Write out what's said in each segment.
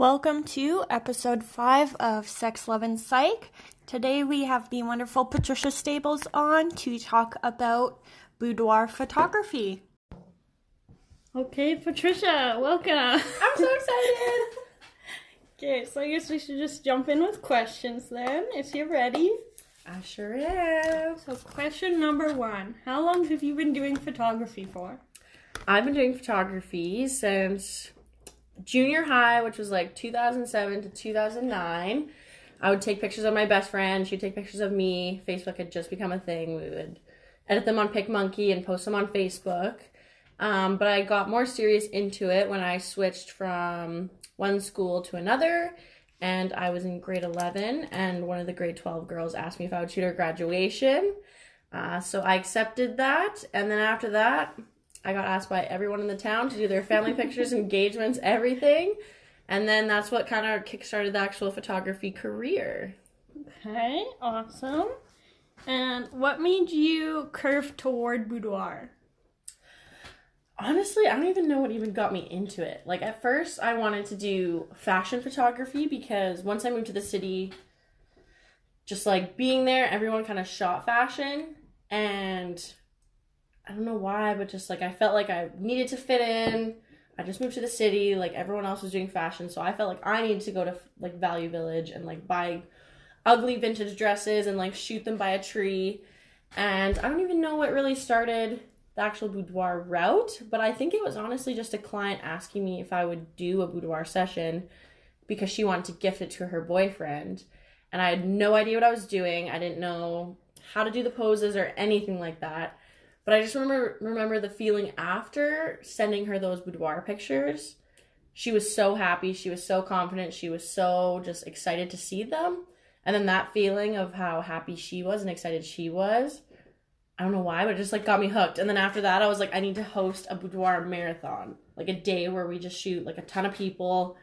Welcome to episode 5 of Sex, Love, and Psych. Today we have the wonderful Patricia Stables on to talk about boudoir photography. Okay, Patricia, welcome. I'm so excited! Okay, so I guess we should just jump in with questions then, if you're ready. I sure am. So, question number one How long have you been doing photography for? I've been doing photography since junior high, which was like 2007 to 2009. I would take pictures of my best friend. She'd take pictures of me. Facebook had just become a thing. We would edit them on PicMonkey and post them on Facebook. Um, but I got more serious into it when I switched from one school to another. And I was in grade 11, and one of the grade 12 girls asked me if I would shoot her graduation. Uh, so I accepted that. And then after that, I got asked by everyone in the town to do their family pictures, engagements, everything. And then that's what kind of kickstarted the actual photography career. Okay, awesome. And what made you curve toward boudoir? Honestly, I don't even know what even got me into it. Like, at first, I wanted to do fashion photography because once I moved to the city, just like being there, everyone kind of shot fashion. And I don't know why, but just like I felt like I needed to fit in. I just moved to the city, like everyone else was doing fashion, so I felt like I needed to go to like Value Village and like buy ugly vintage dresses and like shoot them by a tree. And I don't even know what really started the actual boudoir route, but I think it was honestly just a client asking me if I would do a boudoir session because she wanted to gift it to her boyfriend. And I had no idea what I was doing. I didn't know how to do the poses or anything like that. But I just remember remember the feeling after sending her those boudoir pictures. She was so happy, she was so confident, she was so just excited to see them. And then that feeling of how happy she was and excited she was. I don't know why, but it just like got me hooked. And then after that, I was like, I need to host a boudoir marathon, like a day where we just shoot like a ton of people,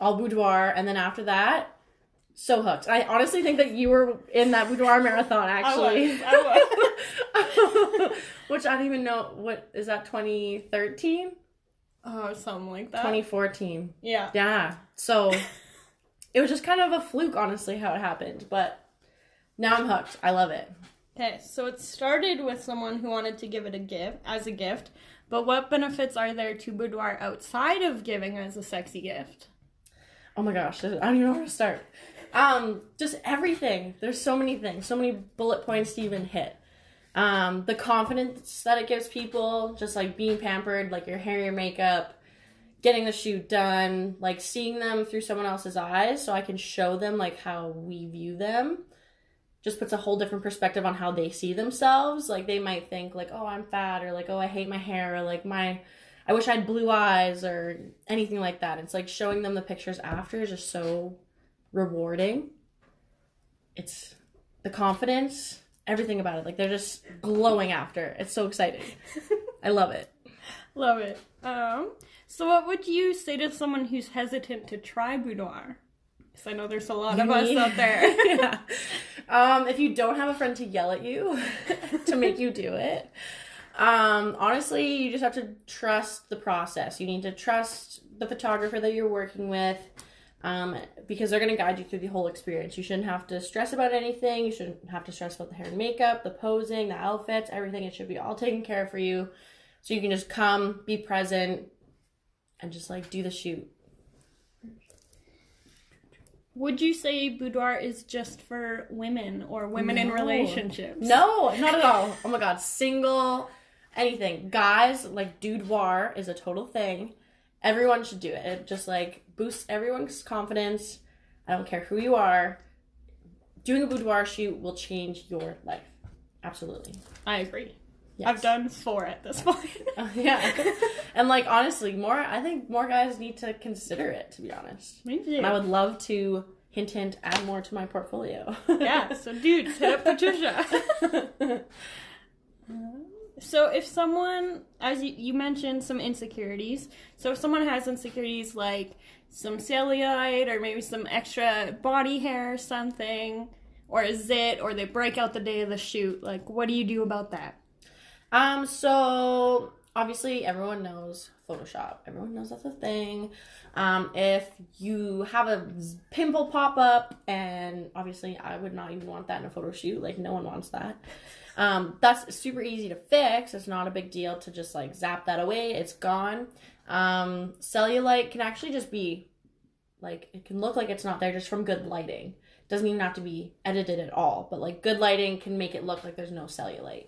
all boudoir. And then after that, so hooked. I honestly think that you were in that boudoir marathon actually. I was. Which I don't even know what is that 2013? Oh, uh, something like that. 2014. Yeah. Yeah. So it was just kind of a fluke, honestly, how it happened. But now I'm hooked. I love it. Okay, so it started with someone who wanted to give it a gift as a gift, but what benefits are there to boudoir outside of giving as a sexy gift? Oh my gosh, I don't even know where to start. Um, just everything. There's so many things, so many bullet points to even hit. Um, the confidence that it gives people, just like being pampered, like your hair, your makeup, getting the shoot done, like seeing them through someone else's eyes, so I can show them like how we view them. Just puts a whole different perspective on how they see themselves. Like they might think like, oh, I'm fat, or like, oh, I hate my hair, or like my I wish I had blue eyes or anything like that. It's like showing them the pictures after is just so rewarding. It's the confidence, everything about it. Like they're just glowing after. It's so exciting. I love it. Love it. Um, so what would you say to someone who's hesitant to try boudoir? Because I know there's a lot You of us out there. yeah. Um, if you don't have a friend to yell at you to make you do it, um, honestly, you just have to trust the process. You need to trust the photographer that you're working with um, because they're going to guide you through the whole experience. You shouldn't have to stress about anything. You shouldn't have to stress about the hair and makeup, the posing, the outfits, everything. It should be all taken care of for you. So you can just come, be present, and just like do the shoot. Would you say boudoir is just for women or women in relationships? No, not at all. Oh my god, single, anything. Guys, like boudoir is a total thing. Everyone should do it. It just like boosts everyone's confidence. I don't care who you are. Doing a boudoir shoot will change your life. Absolutely. I agree. I've done four at this point. Oh, yeah. and like honestly, more I think more guys need to consider it to be honest. Me too. And I would love to hint hint add more to my portfolio. yeah, so dudes, hit up Patricia. so if someone, as you, you mentioned, some insecurities. So if someone has insecurities like some cellulite or maybe some extra body hair or something, or a zit, or they break out the day of the shoot, like what do you do about that? Um, so obviously everyone knows Photoshop. Everyone knows that's a thing. Um, if you have a pimple pop up, and obviously I would not even want that in a photo shoot. Like no one wants that. Um, that's super easy to fix. It's not a big deal to just like zap that away. It's gone. Um, cellulite can actually just be like it can look like it's not there just from good lighting. Doesn't even have to be edited at all, but like good lighting can make it look like there's no cellulite.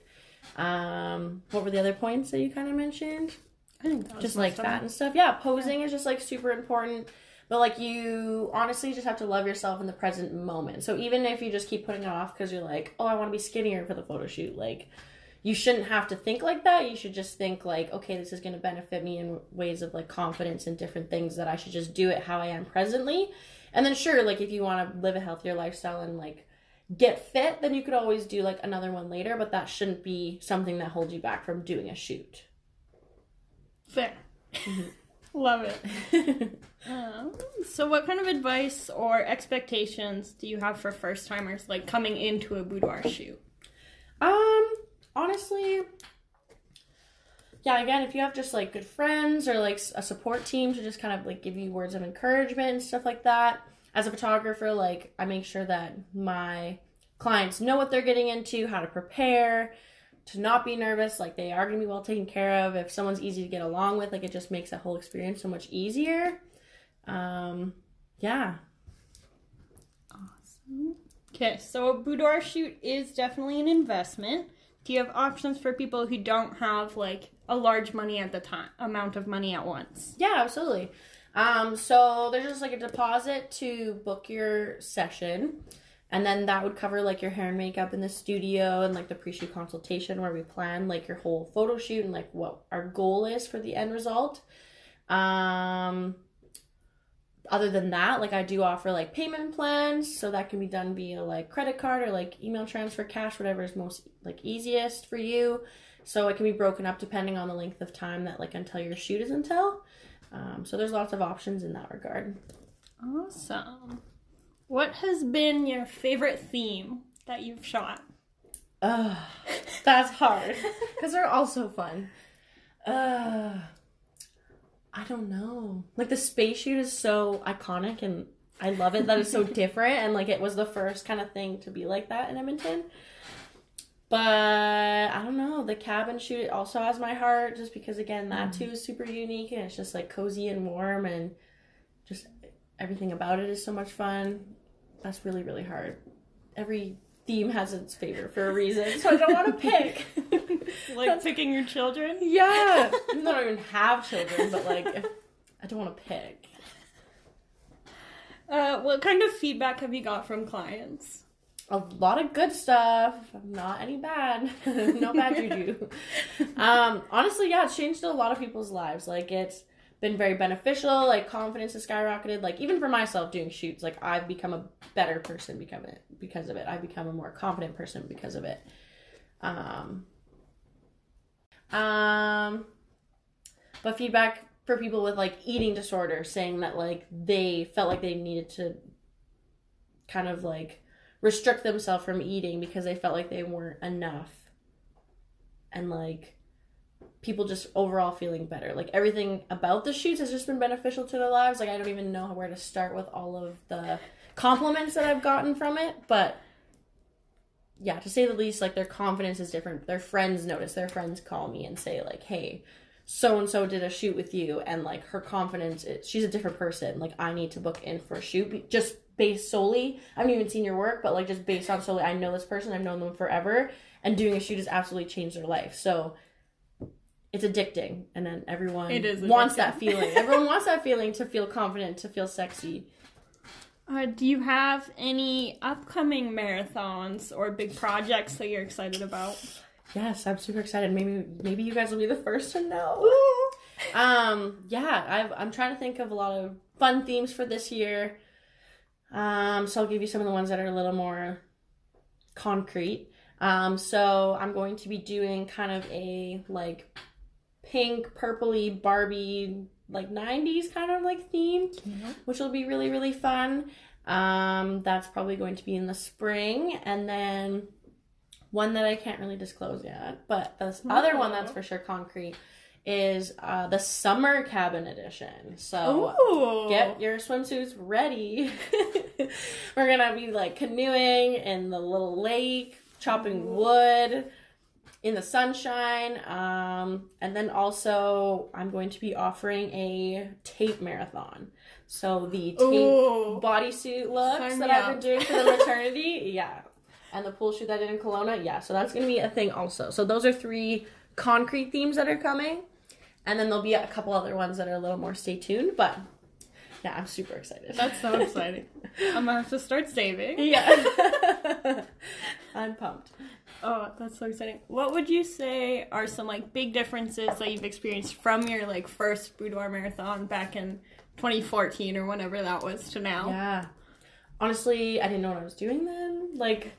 Um, what were the other points that you kind of mentioned? I think Just like that and stuff. Yeah, posing is just like super important. But like you honestly just have to love yourself in the present moment. So even if you just keep putting it off because you're like, oh, I want to be skinnier for the photo shoot, like you shouldn't have to think like that. You should just think like, okay, this is going to benefit me in ways of like confidence and different things that I should just do it how I am presently. And then sure, like if you want to live a healthier lifestyle and like get fit, then you could always do like another one later, but that shouldn't be something that holds you back from doing a shoot. Fair. Love it. Um, so, what kind of advice or expectations do you have for first timers, like coming into a boudoir shoot? Um, honestly, yeah, again, if you have just like good friends or like a support team to just kind of like give you words of encouragement and stuff like that. As a photographer, like I make sure that my clients know what they're getting into, how to prepare, to not be nervous, like they are going to be well taken care of. If someone's easy to get along with, like it just makes that whole experience so much easier. Um, yeah. Awesome. Okay, so a boudoir shoot is definitely an investment. Do you have options for people who don't have like a large money at the time amount of money at once? Yeah, absolutely. Um, so there's just like a deposit to book your session, and then that would cover like your hair and makeup in the studio and like the pre-shoot consultation where we plan like your whole photo shoot and like what our goal is for the end result. Um, other than that, like I do offer like payment plans, so that can be done via like credit card or like email transfer, cash, whatever is most like easiest for you. So it can be broken up depending on the length of time that like until your shoot is until. Um, so there's lots of options in that regard. Awesome. What has been your favorite theme that you've shot? Ugh, that's hard because they're all so fun. Uh, I don't know. Like the space shoot is so iconic and I love it that it's so different and like it was the first kind of thing to be like that in Edmonton. But I don't know. The cabin shoot also has my heart just because again that too is super unique and it's just like cozy and warm and just everything about it is so much fun. That's really really hard. Every theme has its favor for a reason, so I don't want to pick. Like picking your children? yeah, even though I don't even have children, but like if, I don't want to pick. Uh, what kind of feedback have you got from clients? A lot of good stuff, not any bad, no bad juju. Um, honestly, yeah, it's changed a lot of people's lives. Like it's been very beneficial. Like confidence has skyrocketed. Like even for myself doing shoots, like I've become a better person become it because of it. I've become a more confident person because of it. Um, um, but feedback for people with like eating disorder saying that like they felt like they needed to kind of like restrict themselves from eating because they felt like they weren't enough. And like people just overall feeling better. Like everything about the shoots has just been beneficial to their lives. Like i don't even know where to start with all of the compliments that i've gotten from it but yeah to say the least like their confidence is different. Their friends notice. Their friends call me and say like hey so and so did a shoot with you and like her confidence is, she's a different person. Like i need to book in for a shoot just based solely i haven't even seen your work but like just based on solely i know this person i've known them forever and doing a shoot has absolutely changed their life so it's addicting and then everyone wants addicting. that feeling everyone wants that feeling to feel confident to feel sexy Uh, do you have any upcoming marathons or big projects that you're excited about? Yes, I'm super excited. Maybe maybe you guys will be the first to know. um, yeah, I've, I'm trying to think of a lot of fun themes for this year. Um, so I'll give you some of the ones that are a little more concrete. Um, so I'm going to be doing kind of a like pink, purpley Barbie like 90s kind of like theme, which will be really really fun. Um, that's probably going to be in the spring, and then one that I can't really disclose yet, but this other one that's for sure concrete is uh, the summer cabin edition. So Ooh. get your swimsuits ready. We're gonna be like canoeing in the little lake, chopping wood in the sunshine. Um, and then also, I'm going to be offering a tape marathon. So the tape Ooh. bodysuit looks Sign that I've up. been doing for the maternity, yeah. And the pool shoot that I did in Kelowna, yeah. So that's gonna be a thing also. So those are three concrete themes that are coming. And then there'll be a couple other ones that are a little more stay tuned, but yeah, I'm super excited. That's so exciting. I'm gonna have to start saving. yeah. I'm pumped. Oh, that's so exciting. What would you say are some like big differences that you've experienced from your like first boudoir marathon back in 2014 or whenever that was to now? Yeah. Honestly, I didn't know what I was doing then. Like,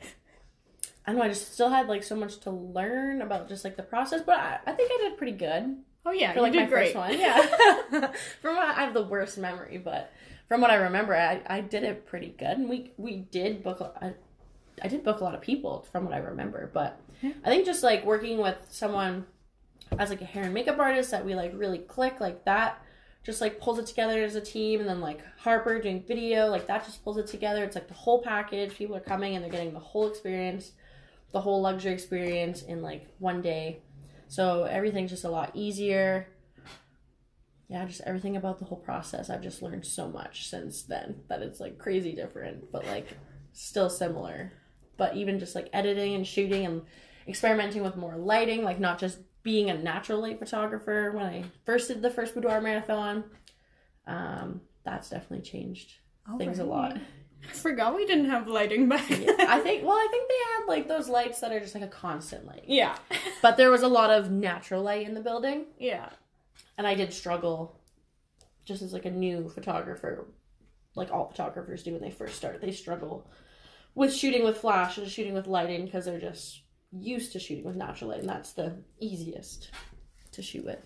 I don't know, I just still had like so much to learn about just like the process, but I, I think I did pretty good Oh yeah, for like you my did great. first one. Yeah. from what I have the worst memory, but from what I remember, I, I did it pretty good, and we we did book. a- I, I did book a lot of people from what I remember, but I think just like working with someone as like a hair and makeup artist that we like really click like that just like pulls it together as a team and then like Harper doing video like that just pulls it together it's like the whole package people are coming and they're getting the whole experience the whole luxury experience in like one day so everything's just a lot easier. Yeah just everything about the whole process I've just learned so much since then that it's like crazy different but like still similar. But even just like editing and shooting and experimenting with more lighting like not just being a natural light photographer when I first did the first boudoir marathon um that's definitely changed things a lot I forgot we didn't have lighting back then. I think well I think they had like those lights that are just like a constant light yeah, but there was a lot of natural light in the building yeah. and I did struggle just as like a new photographer, like all photographers do when they first start. They struggle with shooting with flash and shooting with lighting because they're just used to shooting with natural light, and that's the easiest to shoot with.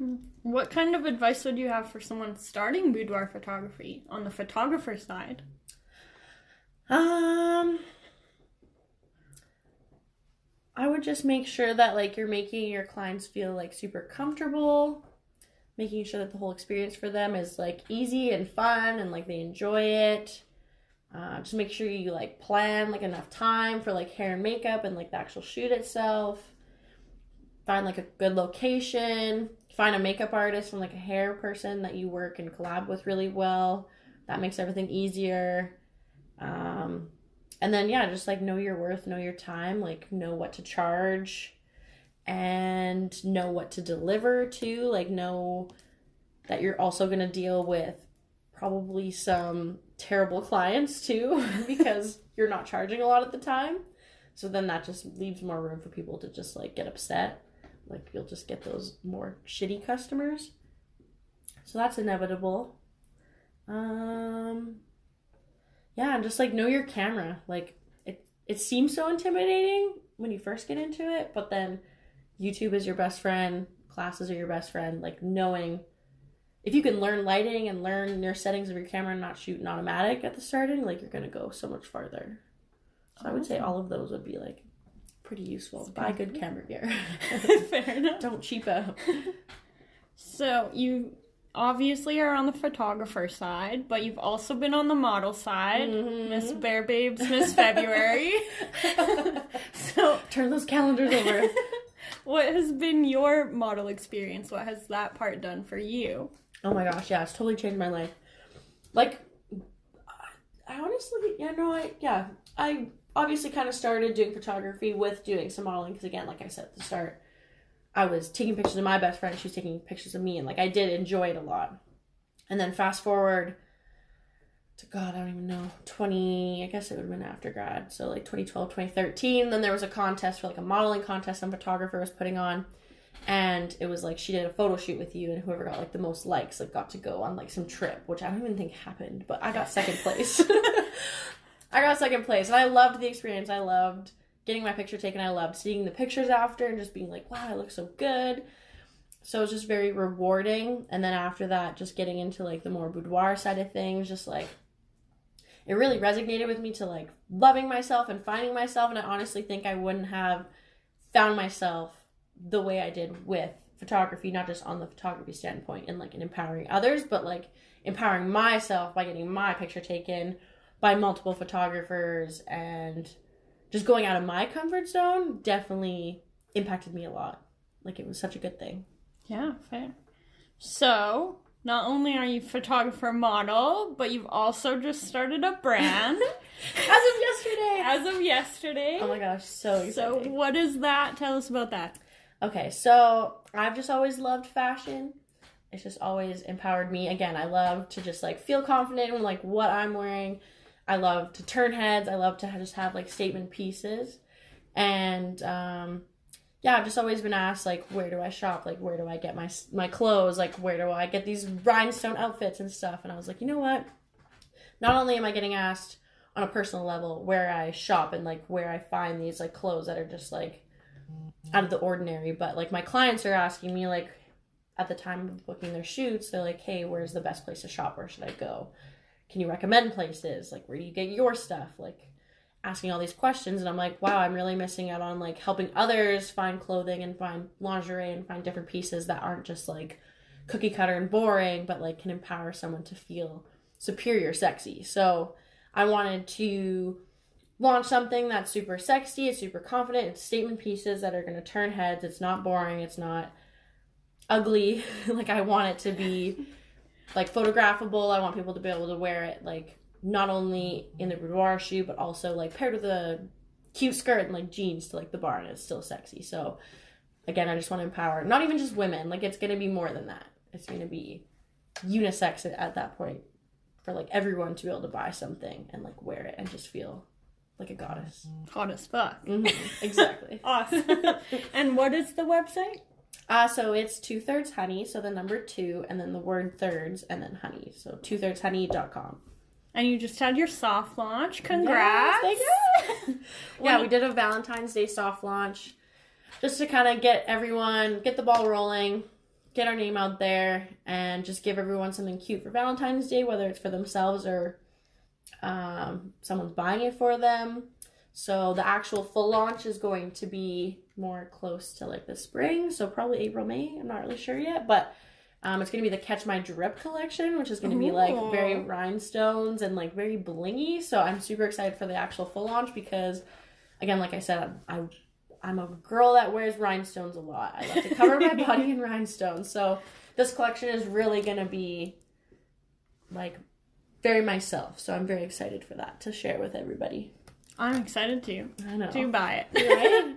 Mm-hmm. What kind of advice would you have for someone starting boudoir photography on the photographer side? Um, I would just make sure that like you're making your clients feel like super comfortable, making sure that the whole experience for them is like easy and fun and like they enjoy it. Uh, just make sure you like plan like enough time for like hair and makeup and like the actual shoot itself. Find like a good location. Find a makeup artist and like a hair person that you work and collab with really well. That makes everything easier. Um, and then yeah, just like know your worth, know your time, like know what to charge, and know what to deliver to. Like know that you're also gonna deal with probably some terrible clients too because you're not charging a lot at the time. So then that just leaves more room for people to just like get upset. Like you'll just get those more shitty customers. So that's inevitable. Um yeah, and just like know your camera. Like it it seems so intimidating when you first get into it, but then YouTube is your best friend, classes are your best friend, like knowing if you can learn lighting and learn your settings of your camera and not shoot in automatic at the starting, like you're gonna go so much farther. So I would say all of those would be like pretty useful. Buy good camera gear. Fair enough. Don't cheap out. So you obviously are on the photographer side, but you've also been on the model side, mm-hmm. Miss Bear Babes, Miss February. so Turn those calendars over. what has been your model experience? What has that part done for you? Oh my gosh, yeah, it's totally changed my life. Like, I honestly, yeah, no, I, yeah, I obviously kind of started doing photography with doing some modeling because, again, like I said at the start, I was taking pictures of my best friend, she was taking pictures of me, and like I did enjoy it a lot. And then fast forward to God, I don't even know. 20, I guess it would have been after grad. So like 2012, 2013. Then there was a contest for like a modeling contest some photographer was putting on. And it was like she did a photo shoot with you, and whoever got like the most likes like got to go on like some trip, which I don't even think happened, but I got second place. I got second place, and I loved the experience. I loved getting my picture taken. I loved seeing the pictures after and just being like, wow, I look so good. So it was just very rewarding. And then after that, just getting into like the more boudoir side of things, just like it really resonated with me to like loving myself and finding myself. And I honestly think I wouldn't have found myself the way I did with photography, not just on the photography standpoint and like in empowering others, but like empowering myself by getting my picture taken by multiple photographers and just going out of my comfort zone definitely impacted me a lot. Like it was such a good thing. Yeah, fair. So, not only are you photographer model, but you've also just started a brand As of yesterday. as of yesterday. oh my gosh, so exciting. so, what is that? Tell us about that. Okay, so I've just always loved fashion. It's just always empowered me. Again, I love to just like feel confident in like what I'm wearing. I love to turn heads. I love to just have like statement pieces. And um yeah, I've just always been asked like where do I shop? Like where do I get my my clothes? Like where do I get these rhinestone outfits and stuff? And I was like, "You know what? Not only am I getting asked on a personal level where I shop and like where I find these like clothes that are just like out of the ordinary but like my clients are asking me like at the time of booking their shoots they're like hey where's the best place to shop where should i go can you recommend places? Like where do you get your stuff? Like asking all these questions and i'm like wow i'm really missing out on like helping others find clothing and find lingerie and find different pieces that aren't just like cookie cutter and boring but like can empower someone to feel superior sexy. So i wanted to launch something that's super sexy, it's super confident, it's statement pieces that are going to turn heads, it's not boring, it's not ugly. like I want it to be like photographable. I want people to be able to wear it like not only in the boudoir shoe but also like paired with a cute skirt and like jeans to like the bar and it's still sexy. So again, I just want to empower not even just women, like it's going to be more than that. It's going to be unisex at, at that point for like everyone to be able to buy something and like wear it and just feel like a goddess. Hot as fuck. Mhm, exactly. Awesome. and what is the website? Uh, so it's two thirds honey, so the number two, and then the word thirds, and then honey. So two thirds honey.com. And you just had your soft launch. Congrats. Yes, yeah, we did a Valentine's Day soft launch just to kind of get everyone, get the ball rolling, get our name out there, and just give everyone something cute for Valentine's Day, whether it's for themselves or um, someone's buying it for them. So the actual full launch is going to be more close to like the spring, so probably April, May. I'm not really sure yet, but um, it's going to be the Catch My Drip collection, which is going to be like very rhinestones and like very blingy. So I'm super excited for the actual full launch because, again, like I said, I I'm a girl that wears rhinestones a lot. I love to cover my body in rhinestones. So this collection is really going to be like very myself. So I'm very excited for that to share with everybody. I'm excited to I know. to buy it. Right?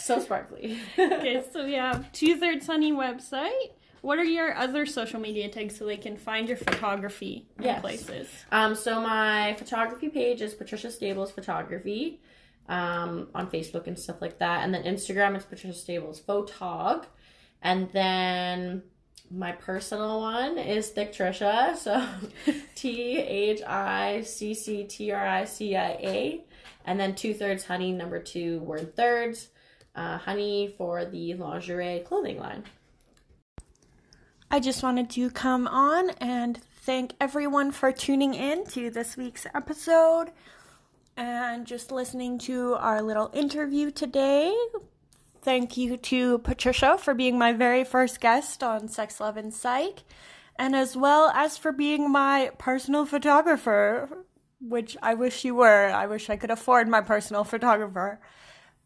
So sparkly. okay, so we have Two Thirds Honey website. What are your other social media tags so they can find your photography Yes. places? Um, so my photography page is Patricia Stables Photography um, on Facebook and stuff like that. And then Instagram is Patricia Stables Photog. And then my personal one is Thicc Tricia. So T H I C C T R I C I A. And then two thirds honey, number two word thirds. Uh, honey for the lingerie clothing line. I just wanted to come on and thank everyone for tuning in to this week's episode and just listening to our little interview today. Thank you to Patricia for being my very first guest on Sex, Love, and Psych, and as well as for being my personal photographer, which I wish you were. I wish I could afford my personal photographer.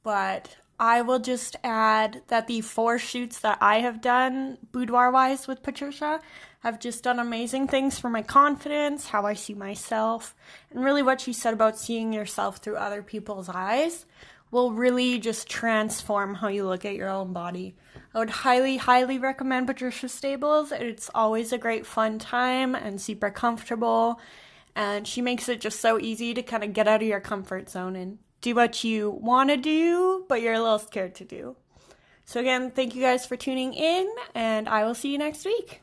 But I will just add that the four shoots that I have done boudoir wise with Patricia have just done amazing things for my confidence, how I see myself, and really what she said about seeing yourself through other people's eyes will really just transform how you look at your own body. I would highly, highly recommend Patricia Stables. It's always a great fun time and super comfortable. and she makes it just so easy to kind of get out of your comfort zone and do what you want to do, but you're a little scared to do. So, again, thank you guys for tuning in, and I will see you next week.